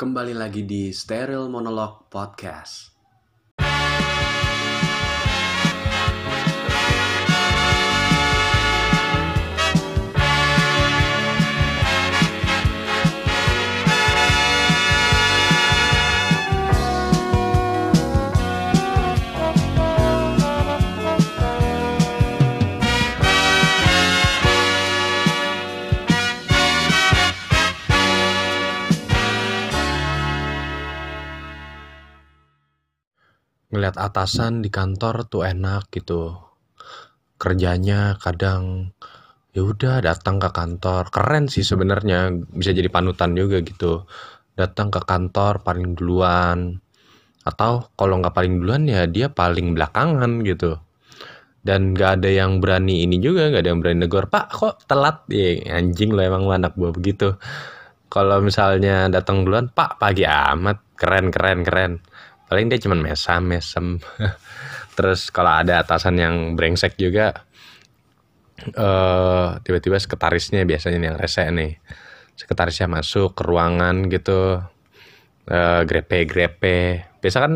Kembali lagi di Steril Monolog Podcast. Ngeliat atasan di kantor tuh enak gitu. Kerjanya kadang ya udah datang ke kantor. Keren sih sebenarnya, bisa jadi panutan juga gitu. Datang ke kantor paling duluan. Atau kalau nggak paling duluan ya dia paling belakangan gitu. Dan nggak ada yang berani ini juga, nggak ada yang berani negor. Pak kok telat? Ya, anjing lo emang lo anak buah begitu. Kalau misalnya datang duluan, Pak pagi amat, keren keren keren paling dia cuman mesam mesem. Terus kalau ada atasan yang brengsek juga uh, tiba-tiba sekretarisnya biasanya yang rese nih. Sekretarisnya masuk ke ruangan gitu uh, grepe grepe. Biasa kan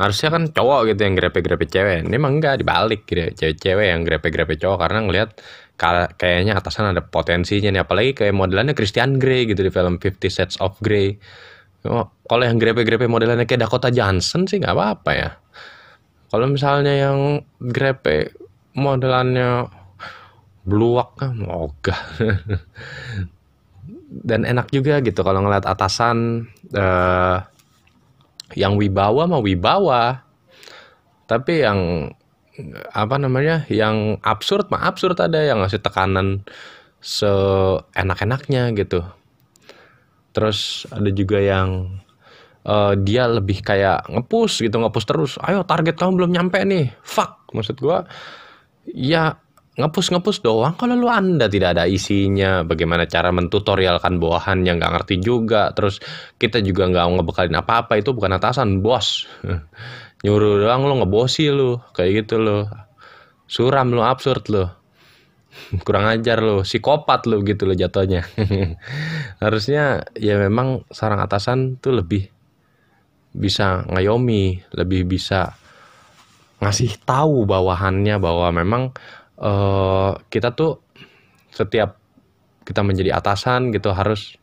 harusnya kan cowok gitu yang grepe grepe cewek. Ini emang enggak dibalik gitu. Cewek-cewek yang grepe grepe cowok karena ngelihat kayaknya atasan ada potensinya nih. Apalagi kayak modelannya Christian Grey gitu di film Fifty Shades of Grey kalau yang grepe-grepe modelnya kayak Dakota Johnson sih nggak apa-apa ya. Kalau misalnya yang grepe modelannya bluak kan ogah. Dan enak juga gitu kalau ngeliat atasan uh, yang wibawa mah wibawa. Tapi yang apa namanya? Yang absurd mah absurd ada yang ngasih tekanan seenak-enaknya gitu terus ada juga yang uh, dia lebih kayak ngepus gitu ngepus terus ayo target kamu belum nyampe nih. Fuck maksud gua ya ngepus ngepus doang. Kalau lu anda tidak ada isinya bagaimana cara mentutorialkan bawahan yang nggak ngerti juga terus kita juga nggak ngebekalin apa apa itu bukan atasan bos. Nyuruh doang lu ngebosi lu kayak gitu lo suram lu absurd lu kurang ajar lo psikopat lo gitu lo jatuhnya. Harusnya ya memang seorang atasan tuh lebih bisa ngayomi lebih bisa ngasih tahu bawahannya bahwa memang uh, kita tuh setiap kita menjadi atasan gitu harus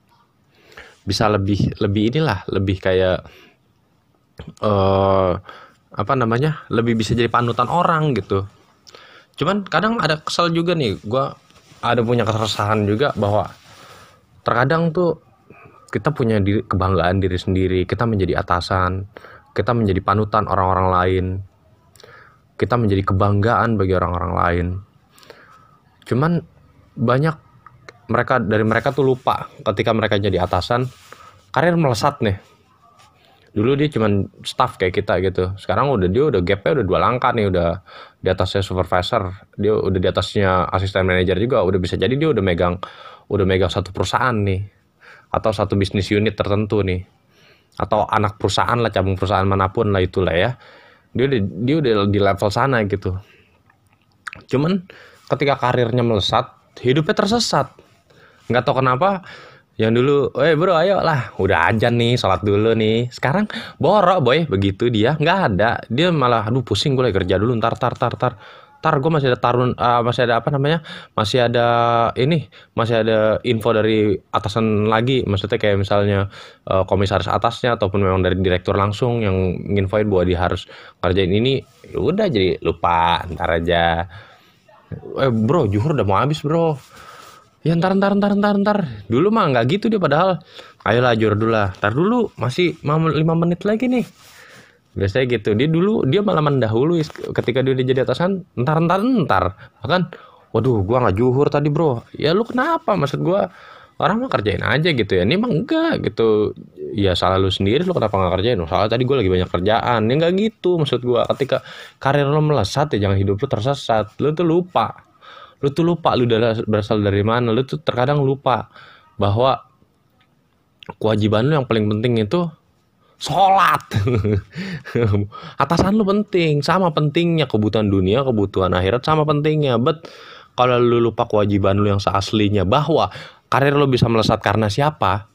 bisa lebih lebih inilah lebih kayak uh, apa namanya lebih bisa jadi panutan orang gitu cuman kadang ada kesel juga nih gue ada punya keresahan juga bahwa terkadang tuh kita punya diri, kebanggaan diri sendiri kita menjadi atasan kita menjadi panutan orang-orang lain kita menjadi kebanggaan bagi orang-orang lain. Cuman banyak mereka dari mereka tuh lupa ketika mereka jadi atasan karir melesat nih dulu dia cuman staff kayak kita gitu. Sekarang udah dia udah gapnya udah dua langkah nih udah di atasnya supervisor dia udah di atasnya asisten manajer juga udah bisa jadi dia udah megang udah megang satu perusahaan nih atau satu bisnis unit tertentu nih atau anak perusahaan lah cabang perusahaan mana pun lah itulah ya. Dia udah dia udah di level sana gitu. Cuman ketika karirnya melesat hidupnya tersesat. Nggak tahu kenapa yang dulu, eh bro ayo lah, udah aja nih, sholat dulu nih. Sekarang borok boy, begitu dia nggak ada, dia malah, aduh pusing gue lagi kerja dulu, ntar tar tar tar, tar gue masih ada tarun, uh, masih ada apa namanya, masih ada ini, masih ada info dari atasan lagi, maksudnya kayak misalnya uh, komisaris atasnya ataupun memang dari direktur langsung yang nginfoin bahwa dia harus kerjain ini, ya udah jadi lupa, ntar aja. Eh bro, juhur udah mau habis bro ya ntar ntar ntar ntar ntar. Dulu mah nggak gitu dia padahal. Ayo jur dulu lah. Ntar dulu masih lima menit lagi nih. Biasanya gitu. Dia dulu dia malah mendahului ketika dia jadi atasan ntar ntar ntar. Bahkan waduh gua nggak juhur tadi bro. Ya lu kenapa? Maksud gua orang mah kerjain aja gitu ya. Ini mah enggak gitu. Ya salah lu sendiri lu kenapa nggak kerjain? Soalnya tadi gue lagi banyak kerjaan. Ya nggak gitu maksud gua. Ketika karir lo melesat ya jangan hidup lu tersesat. Lu tuh lupa lu tuh lupa lu berasal dari mana lu tuh terkadang lupa bahwa kewajiban lu yang paling penting itu sholat. Atasan lu penting sama pentingnya kebutuhan dunia kebutuhan akhirat sama pentingnya. Bet kalau lu lupa kewajiban lu yang seaslinya bahwa karir lu bisa melesat karena siapa?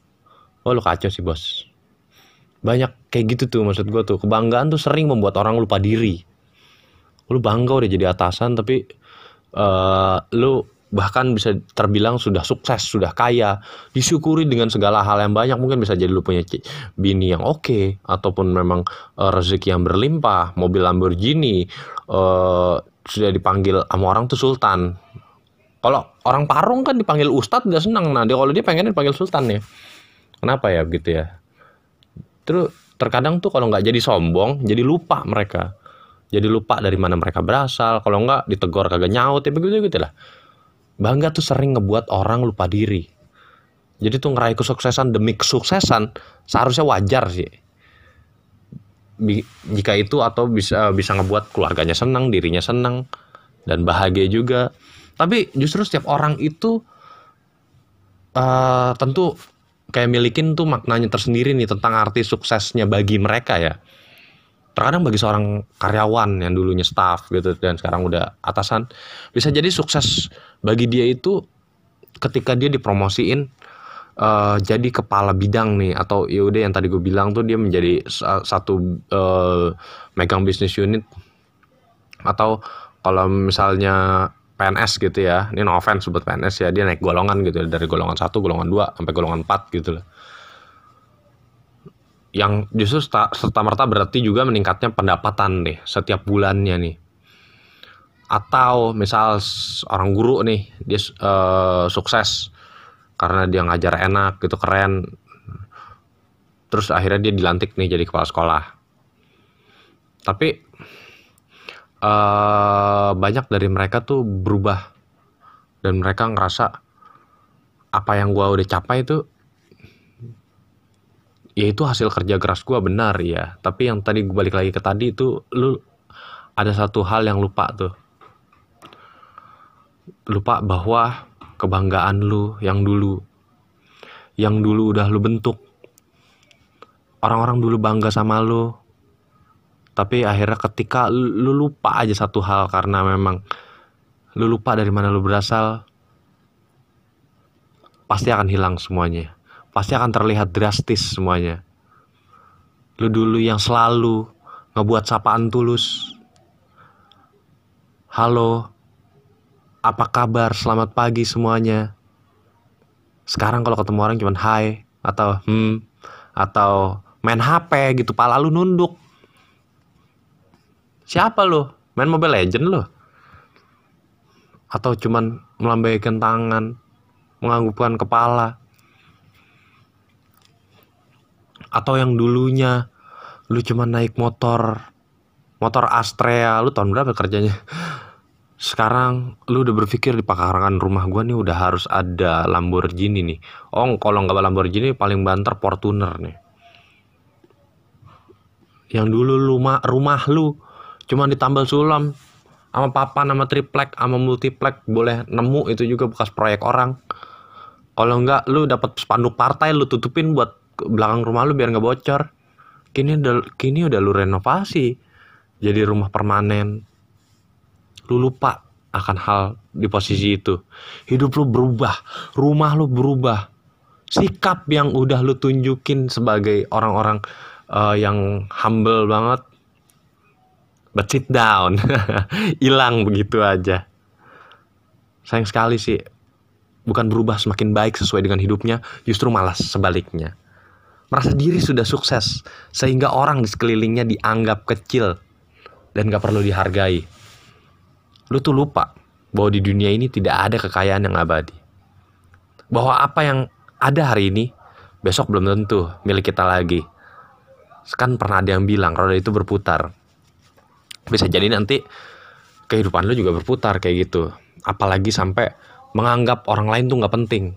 Oh lu kacau sih bos. Banyak kayak gitu tuh maksud gue tuh. Kebanggaan tuh sering membuat orang lupa diri. Lu bangga udah jadi atasan tapi uh, lu bahkan bisa terbilang sudah sukses, sudah kaya, disyukuri dengan segala hal yang banyak. Mungkin bisa jadi lu punya bini yang oke, okay, ataupun memang uh, rezeki yang berlimpah, mobil Lamborghini, uh, sudah dipanggil sama orang tuh sultan. Kalau orang Parung kan dipanggil ustadz udah senang. Nah, dia kalau dia pengen dipanggil sultan ya. Kenapa ya begitu ya? Terus terkadang tuh kalau nggak jadi sombong, jadi lupa mereka. Jadi lupa dari mana mereka berasal. Kalau nggak ditegur kagak nyaut ya begitu gitu lah Bangga tuh sering ngebuat orang lupa diri. Jadi tuh ngeraih kesuksesan demi kesuksesan seharusnya wajar sih. Jika itu atau bisa bisa ngebuat keluarganya senang, dirinya senang dan bahagia juga. Tapi justru setiap orang itu uh, tentu kayak milikin tuh maknanya tersendiri nih tentang arti suksesnya bagi mereka ya terkadang bagi seorang karyawan yang dulunya staff gitu dan sekarang udah atasan bisa jadi sukses bagi dia itu ketika dia dipromosiin uh, jadi kepala bidang nih. Atau yaudah yang tadi gue bilang tuh dia menjadi satu uh, megang bisnis unit. Atau kalau misalnya PNS gitu ya ini no offense buat PNS ya dia naik golongan gitu dari golongan satu golongan dua sampai golongan empat gitu lah yang justru serta merta berarti juga meningkatnya pendapatan nih setiap bulannya nih. Atau misal orang guru nih dia uh, sukses karena dia ngajar enak gitu keren. Terus akhirnya dia dilantik nih jadi kepala sekolah. Tapi uh, banyak dari mereka tuh berubah. Dan mereka ngerasa apa yang gua udah capai itu ya itu hasil kerja keras gue benar ya. Tapi yang tadi gue balik lagi ke tadi itu lu ada satu hal yang lupa tuh. Lupa bahwa kebanggaan lu yang dulu yang dulu udah lu bentuk. Orang-orang dulu bangga sama lu tapi akhirnya ketika lu lupa aja satu hal karena memang lu lupa dari mana lu berasal pasti akan hilang semuanya pasti akan terlihat drastis semuanya. Lu dulu yang selalu ngebuat sapaan tulus. Halo, apa kabar? Selamat pagi semuanya. Sekarang kalau ketemu orang cuman hai atau hmm atau main HP gitu, pala lu nunduk. Siapa lu? Main Mobile Legend lu? Atau cuman melambaikan tangan, menganggukkan kepala atau yang dulunya lu cuma naik motor motor Astrea lu tahun berapa kerjanya? Sekarang lu udah berpikir di pekarangan rumah gua nih udah harus ada Lamborghini nih. Oh kalau nggak Lamborghini paling banter Fortuner nih. Yang dulu rumah rumah lu cuma ditambal sulam sama papa nama triplek sama multiplek boleh nemu itu juga bekas proyek orang. Kalau enggak lu dapat spanduk partai lu tutupin buat belakang rumah lu biar nggak bocor. Kini udah kini udah lu renovasi jadi rumah permanen. Lu lupa akan hal di posisi itu. Hidup lu berubah rumah lu berubah. Sikap yang udah lu tunjukin sebagai orang-orang uh, yang humble banget but sit down hilang begitu aja. Sayang sekali sih bukan berubah semakin baik sesuai dengan hidupnya justru malas sebaliknya merasa diri sudah sukses sehingga orang di sekelilingnya dianggap kecil dan gak perlu dihargai. Lu tuh lupa bahwa di dunia ini tidak ada kekayaan yang abadi. Bahwa apa yang ada hari ini besok belum tentu milik kita lagi. Kan pernah ada yang bilang roda itu berputar. Bisa jadi nanti kehidupan lu juga berputar kayak gitu. Apalagi sampai menganggap orang lain tuh nggak penting.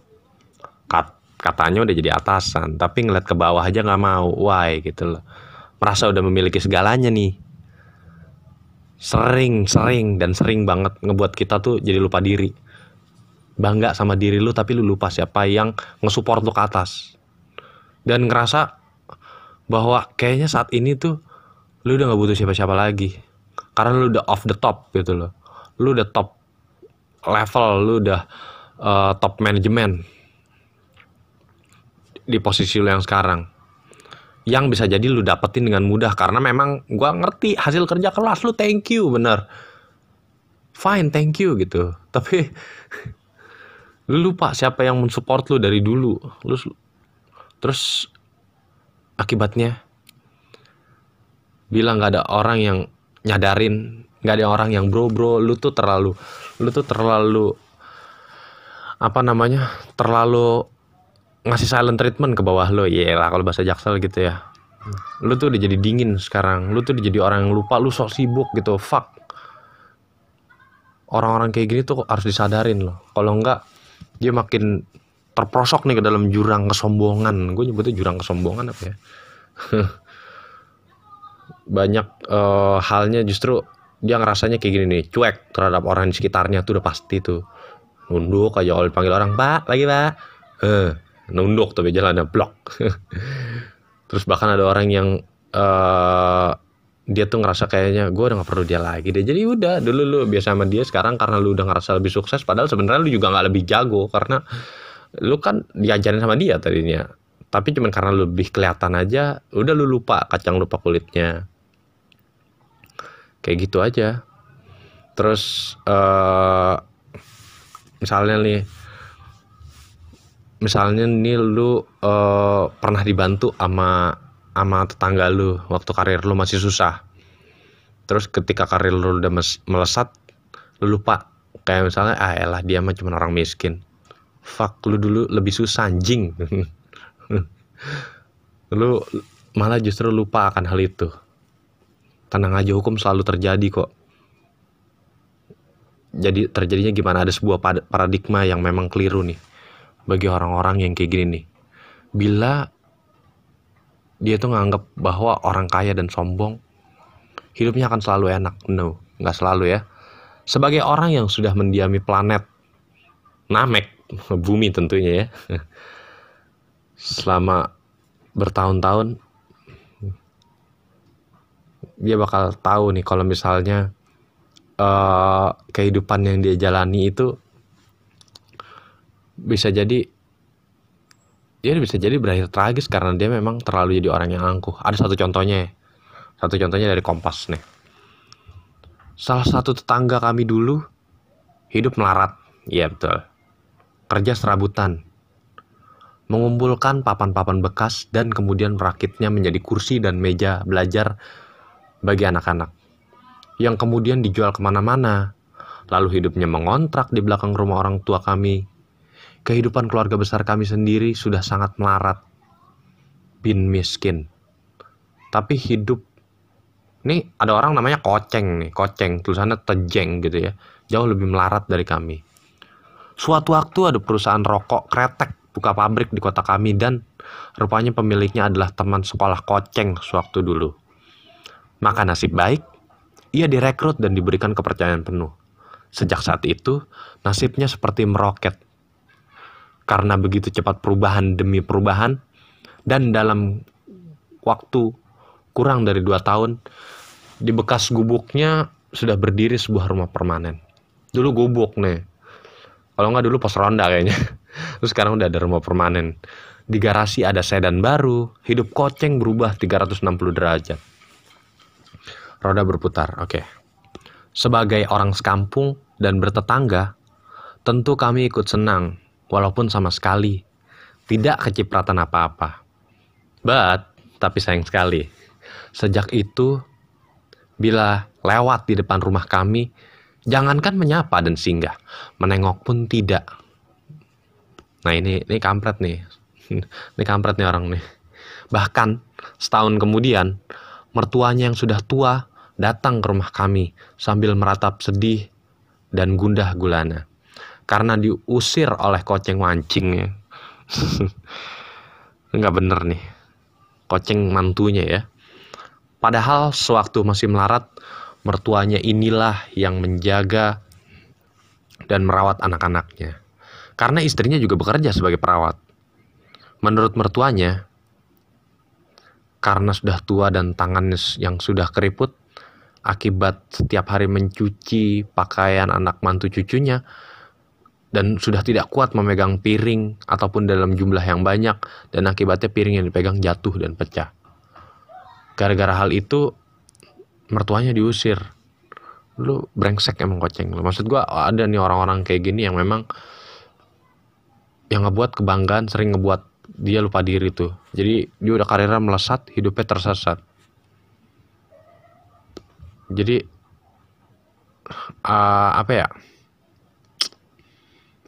Kat katanya udah jadi atasan tapi ngeliat ke bawah aja nggak mau. Why? Gitu loh. Merasa udah memiliki segalanya nih. Sering sering dan sering banget ngebuat kita tuh jadi lupa diri. Bangga sama diri lu tapi lu lupa siapa yang ngesupport lu ke atas. Dan ngerasa bahwa kayaknya saat ini tuh lu udah nggak butuh siapa-siapa lagi. Karena lu udah off the top gitu loh. Lu udah top level lu udah uh, top management di posisi lo yang sekarang yang bisa jadi lu dapetin dengan mudah. Karena memang gua ngerti hasil kerja kelas lu thank you bener. Fine thank you gitu. Tapi lu lupa siapa yang mensupport lu dari dulu. Lu terus akibatnya bilang nggak ada orang yang nyadarin nggak ada orang yang bro bro lu tuh terlalu lu tuh terlalu apa namanya terlalu ngasih silent treatment ke bawah lo ya lah kalau bahasa jaksel gitu ya. Lu tuh udah jadi dingin sekarang. Lu tuh udah jadi orang yang lupa lu sok sibuk gitu. Fuck. Orang-orang kayak gini tuh harus disadarin loh. Kalau enggak dia makin terprosok nih ke dalam jurang kesombongan. Gue nyebutnya jurang kesombongan apa ya? Banyak uh, halnya justru dia ngerasanya kayak gini nih cuek terhadap orang di sekitarnya tuh udah pasti tuh. Nunduk aja kalau dipanggil orang pak lagi pak. Eh nunduk tapi jalannya blok. Terus bahkan ada orang yang uh, dia tuh ngerasa kayaknya gue udah gak perlu dia lagi deh. Jadi udah dulu lu biasa sama dia sekarang karena lu udah ngerasa lebih sukses padahal sebenarnya lu juga nggak lebih jago karena lu kan diajarin sama dia tadinya. Tapi cuman karena lu lebih kelihatan aja udah lu lupa kacang lupa kulitnya. Kayak gitu aja. Terus uh, misalnya nih misalnya nih lu uh, pernah dibantu sama sama tetangga lu waktu karir lu masih susah. Terus ketika karir lu udah melesat lu lupa. Kayak misalnya ah elah dia mah cuma orang miskin. Fuck lu dulu lebih susah anjing. Lu malah justru lupa akan hal itu. Tenang aja hukum selalu terjadi kok. Jadi terjadinya gimana? Ada sebuah paradigma yang memang keliru nih bagi orang-orang yang kayak gini nih. Bila dia tuh nganggap bahwa orang kaya dan sombong hidupnya akan selalu enak. No, nggak selalu ya. Sebagai orang yang sudah mendiami planet Namek, bumi tentunya ya. Selama bertahun-tahun dia bakal tahu nih kalau misalnya uh, kehidupan yang dia jalani itu bisa jadi dia bisa jadi berakhir tragis karena dia memang terlalu jadi orang yang angkuh. Ada satu contohnya, satu contohnya dari Kompas nih. Salah satu tetangga kami dulu hidup melarat, iya betul. Kerja serabutan, mengumpulkan papan-papan bekas dan kemudian merakitnya menjadi kursi dan meja belajar bagi anak-anak. Yang kemudian dijual ke mana-mana, lalu hidupnya mengontrak di belakang rumah orang tua kami kehidupan keluarga besar kami sendiri sudah sangat melarat, bin miskin. Tapi hidup, ini ada orang namanya koceng nih, koceng, tulisannya tejeng gitu ya, jauh lebih melarat dari kami. Suatu waktu ada perusahaan rokok kretek buka pabrik di kota kami dan rupanya pemiliknya adalah teman sekolah koceng sewaktu dulu. Maka nasib baik, ia direkrut dan diberikan kepercayaan penuh. Sejak saat itu, nasibnya seperti meroket karena begitu cepat perubahan demi perubahan. Dan dalam waktu kurang dari dua tahun di bekas gubuknya sudah berdiri sebuah rumah permanen. Dulu gubuk nih. Kalau nggak dulu pos ronda kayaknya. Terus sekarang udah ada rumah permanen. Di garasi ada sedan baru hidup koceng berubah 360 derajat. Roda berputar oke. Okay. sebagai orang sekampung dan bertetangga tentu kami ikut senang walaupun sama sekali tidak kecipratan apa-apa. But, tapi sayang sekali, sejak itu bila lewat di depan rumah kami, jangankan menyapa dan singgah, menengok pun tidak. Nah ini ini kampret nih, ini kampret nih orang nih. Bahkan setahun kemudian, mertuanya yang sudah tua datang ke rumah kami sambil meratap sedih dan gundah gulana karena diusir oleh koceng mancing ya. Nggak bener nih koceng mantunya ya. Padahal sewaktu masih melarat mertuanya inilah yang menjaga dan merawat anak-anaknya. Karena istrinya juga bekerja sebagai perawat. Menurut mertuanya karena sudah tua dan tangannya yang sudah keriput akibat setiap hari mencuci pakaian anak mantu cucunya dan sudah tidak kuat memegang piring ataupun dalam jumlah yang banyak dan akibatnya piring yang dipegang jatuh dan pecah. gara-gara hal itu mertuanya diusir. Lu brengsek emang koceng lu. Maksud gua ada nih orang-orang kayak gini yang memang yang ngebuat kebanggaan sering ngebuat dia lupa diri tuh. Jadi dia udah karirnya melesat hidupnya tersesat. Jadi uh, apa ya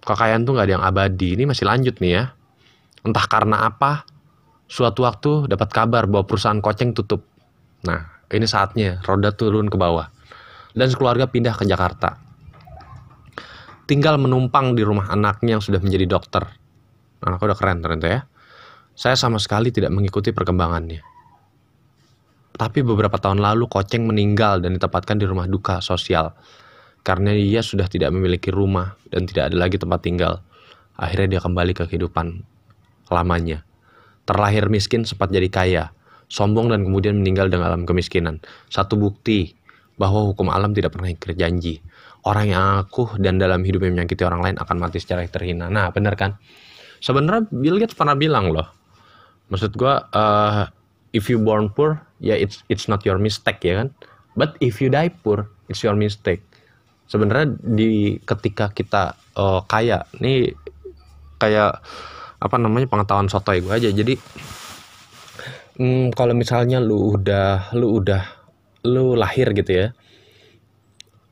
kekayaan tuh nggak ada yang abadi ini masih lanjut nih ya entah karena apa suatu waktu dapat kabar bahwa perusahaan koceng tutup nah ini saatnya roda turun ke bawah dan sekeluarga pindah ke Jakarta. Tinggal menumpang di rumah anaknya yang sudah menjadi dokter. Anaknya udah keren ternyata ya. Saya sama sekali tidak mengikuti perkembangannya. Tapi beberapa tahun lalu Koceng meninggal dan ditempatkan di rumah duka sosial. Karena dia sudah tidak memiliki rumah dan tidak ada lagi tempat tinggal. Akhirnya dia kembali ke kehidupan lamanya. Terlahir miskin sempat jadi kaya. Sombong dan kemudian meninggal dalam kemiskinan. Satu bukti bahwa hukum alam tidak pernah ikat janji. Orang yang aku dan dalam hidupnya menyakiti orang lain akan mati secara terhina. Nah, benar kan? Sebenarnya Bill Gates pernah bilang loh. Maksud gua uh, if you born poor, ya yeah, it's it's not your mistake ya kan. But if you die poor, it's your mistake. Sebenarnya di ketika kita uh, kaya, nih kayak apa namanya pengetahuan sotoy gue aja. Jadi hmm, kalau misalnya lu udah lu udah lu lahir gitu ya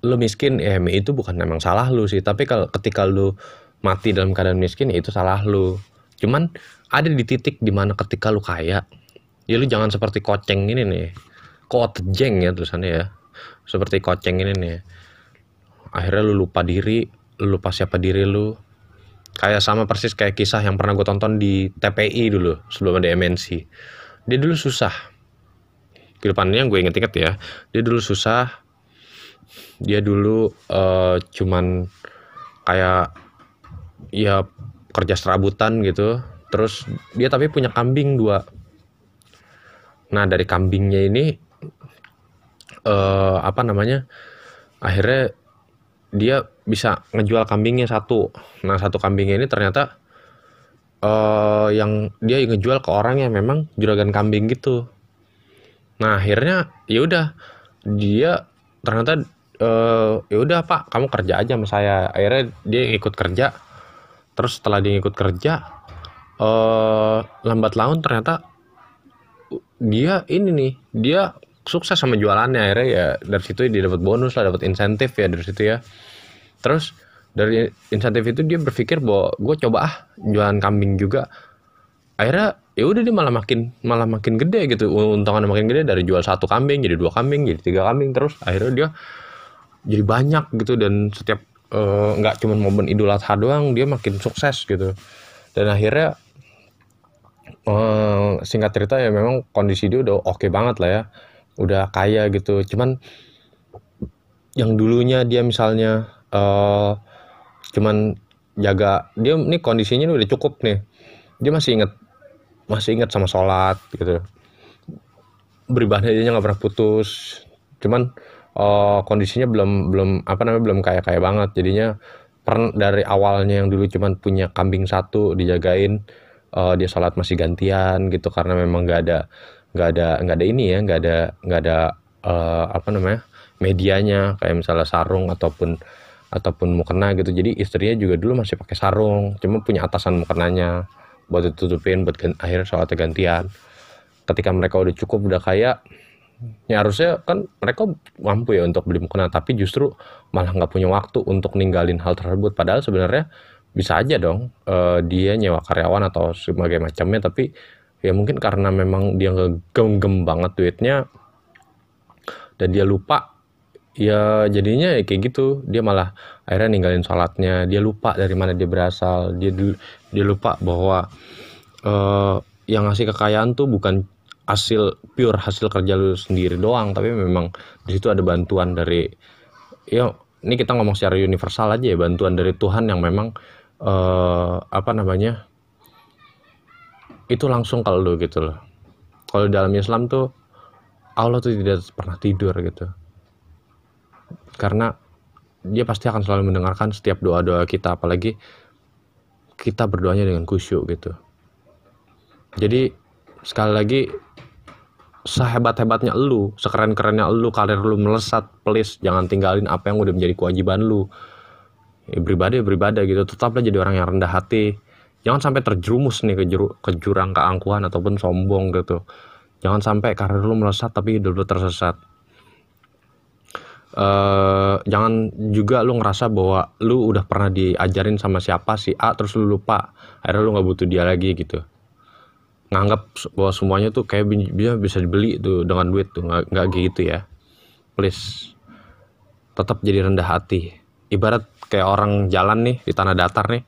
lu miskin ya itu bukan memang salah lu sih. Tapi kalau ketika lu mati dalam keadaan miskin ya itu salah lu. Cuman ada di titik di mana ketika lu kaya ya lu jangan seperti koceng ini nih. Jeng ya tulisannya ya. Seperti koceng ini nih akhirnya lu lupa diri lu lupa siapa diri lu. Kayak sama persis kayak kisah yang pernah gue tonton di TPI dulu sebelum ada MNC dia dulu susah. Kehidupannya gue inget-inget ya dia dulu susah. Dia dulu uh, cuman kayak ya kerja serabutan gitu. Terus dia tapi punya kambing dua. Nah dari kambingnya ini uh, apa namanya akhirnya dia bisa ngejual kambingnya satu. Nah satu kambingnya ini ternyata uh, yang dia ngejual ke orang yang memang juragan kambing gitu. Nah akhirnya ya udah dia ternyata uh, ya udah pak kamu kerja aja sama saya. Akhirnya dia ikut kerja. Terus setelah dia ikut kerja uh, lambat laun ternyata dia ini nih dia sukses sama jualannya. Akhirnya ya dari situ dia dapat bonus lah dapat insentif ya dari situ ya. Terus dari insentif itu dia berpikir bahwa gue coba ah jualan kambing juga. Akhirnya ya udah dia malah makin malah makin gede gitu. Untungannya makin gede dari jual satu kambing jadi dua kambing jadi tiga kambing terus akhirnya dia jadi banyak gitu. Dan setiap eh, nggak uh, cuma momen idul adha doang dia makin sukses gitu. Dan akhirnya uh, singkat cerita ya memang kondisi dia udah oke okay banget lah ya udah kaya gitu. Cuman yang dulunya dia misalnya uh, cuman jaga dia nih kondisinya udah cukup nih. Dia masih inget masih ingat sama sholat gitu. Beribadahnya nggak pernah putus. Cuman uh, kondisinya belum belum apa namanya belum kaya kaya banget. Jadinya per, dari awalnya yang dulu cuman punya kambing satu dijagain uh, dia sholat masih gantian gitu karena memang nggak ada nggak ada nggak ada ini ya nggak ada nggak ada uh, apa namanya medianya kayak misalnya sarung ataupun ataupun mukena gitu. Jadi istrinya juga dulu masih pakai sarung cuma punya atasan mukenanya buat ditutupin buat akhirnya sholatnya gantian. Ketika mereka udah cukup udah kaya ya harusnya kan mereka mampu ya untuk beli mukena tapi justru malah nggak punya waktu untuk ninggalin hal tersebut. Padahal sebenarnya bisa aja dong uh, dia nyewa karyawan atau sebagai macamnya tapi ya mungkin karena memang dia ngegem banget duitnya dan dia lupa ya jadinya ya kayak gitu. Dia malah akhirnya ninggalin sholatnya. Dia lupa dari mana dia berasal. Dia dia lupa bahwa uh, yang ngasih kekayaan tuh bukan hasil pure hasil kerja lu sendiri doang tapi memang di situ ada bantuan dari ya ini kita ngomong secara universal aja ya bantuan dari Tuhan yang memang uh, apa namanya itu langsung kalau lu gitu loh. Kalau dalam Islam tuh Allah tuh tidak pernah tidur gitu. Karena dia pasti akan selalu mendengarkan setiap doa-doa kita apalagi kita berdoanya dengan khusyuk gitu. Jadi sekali lagi sehebat-hebatnya lu sekeren-kerennya lu karir lu melesat please jangan tinggalin apa yang udah menjadi kewajiban lu. Ya, beribadah beribadah gitu. Tetaplah jadi orang yang rendah hati jangan sampai terjerumus nih ke, juru, ke jurang keangkuhan ataupun sombong gitu. Jangan sampai karir lu melesat tapi hidup lu tersesat. Uh, jangan juga lu ngerasa bahwa lu udah pernah diajarin sama siapa si A terus lu lupa akhirnya lu nggak butuh dia lagi gitu. Nganggap bahwa semuanya tuh kayak bisa bisa dibeli tuh dengan duit tuh nggak nggak gitu ya. Please tetap jadi rendah hati. Ibarat kayak orang jalan nih di tanah datar nih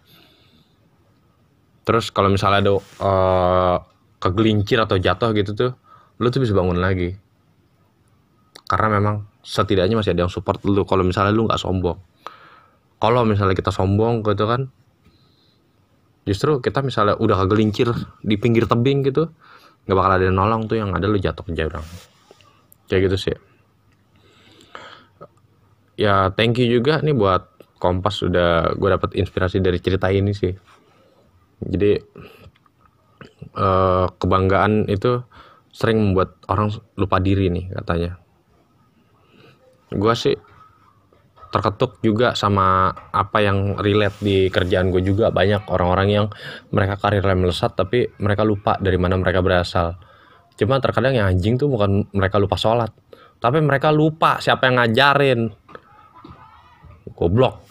terus kalau misalnya ada uh, kegelincir atau jatuh gitu tuh lu tuh bisa bangun lagi. Karena memang setidaknya masih ada yang support lu. Kalau misalnya lu nggak sombong. Kalau misalnya kita sombong gitu kan justru kita misalnya udah kegelincir di pinggir tebing gitu nggak bakal ada yang nolong tuh. Yang ada lu jatuh ke jurang kayak gitu sih. Ya thank you juga nih buat Kompas. Sudah gue dapet inspirasi dari cerita ini sih jadi eh, kebanggaan itu sering membuat orang lupa diri nih katanya. Gue sih terketuk juga sama apa yang relate di kerjaan gue juga. Banyak orang-orang yang mereka karirnya melesat tapi mereka lupa dari mana mereka berasal. Cuma terkadang yang anjing tuh bukan mereka lupa sholat tapi mereka lupa siapa yang ngajarin. Goblok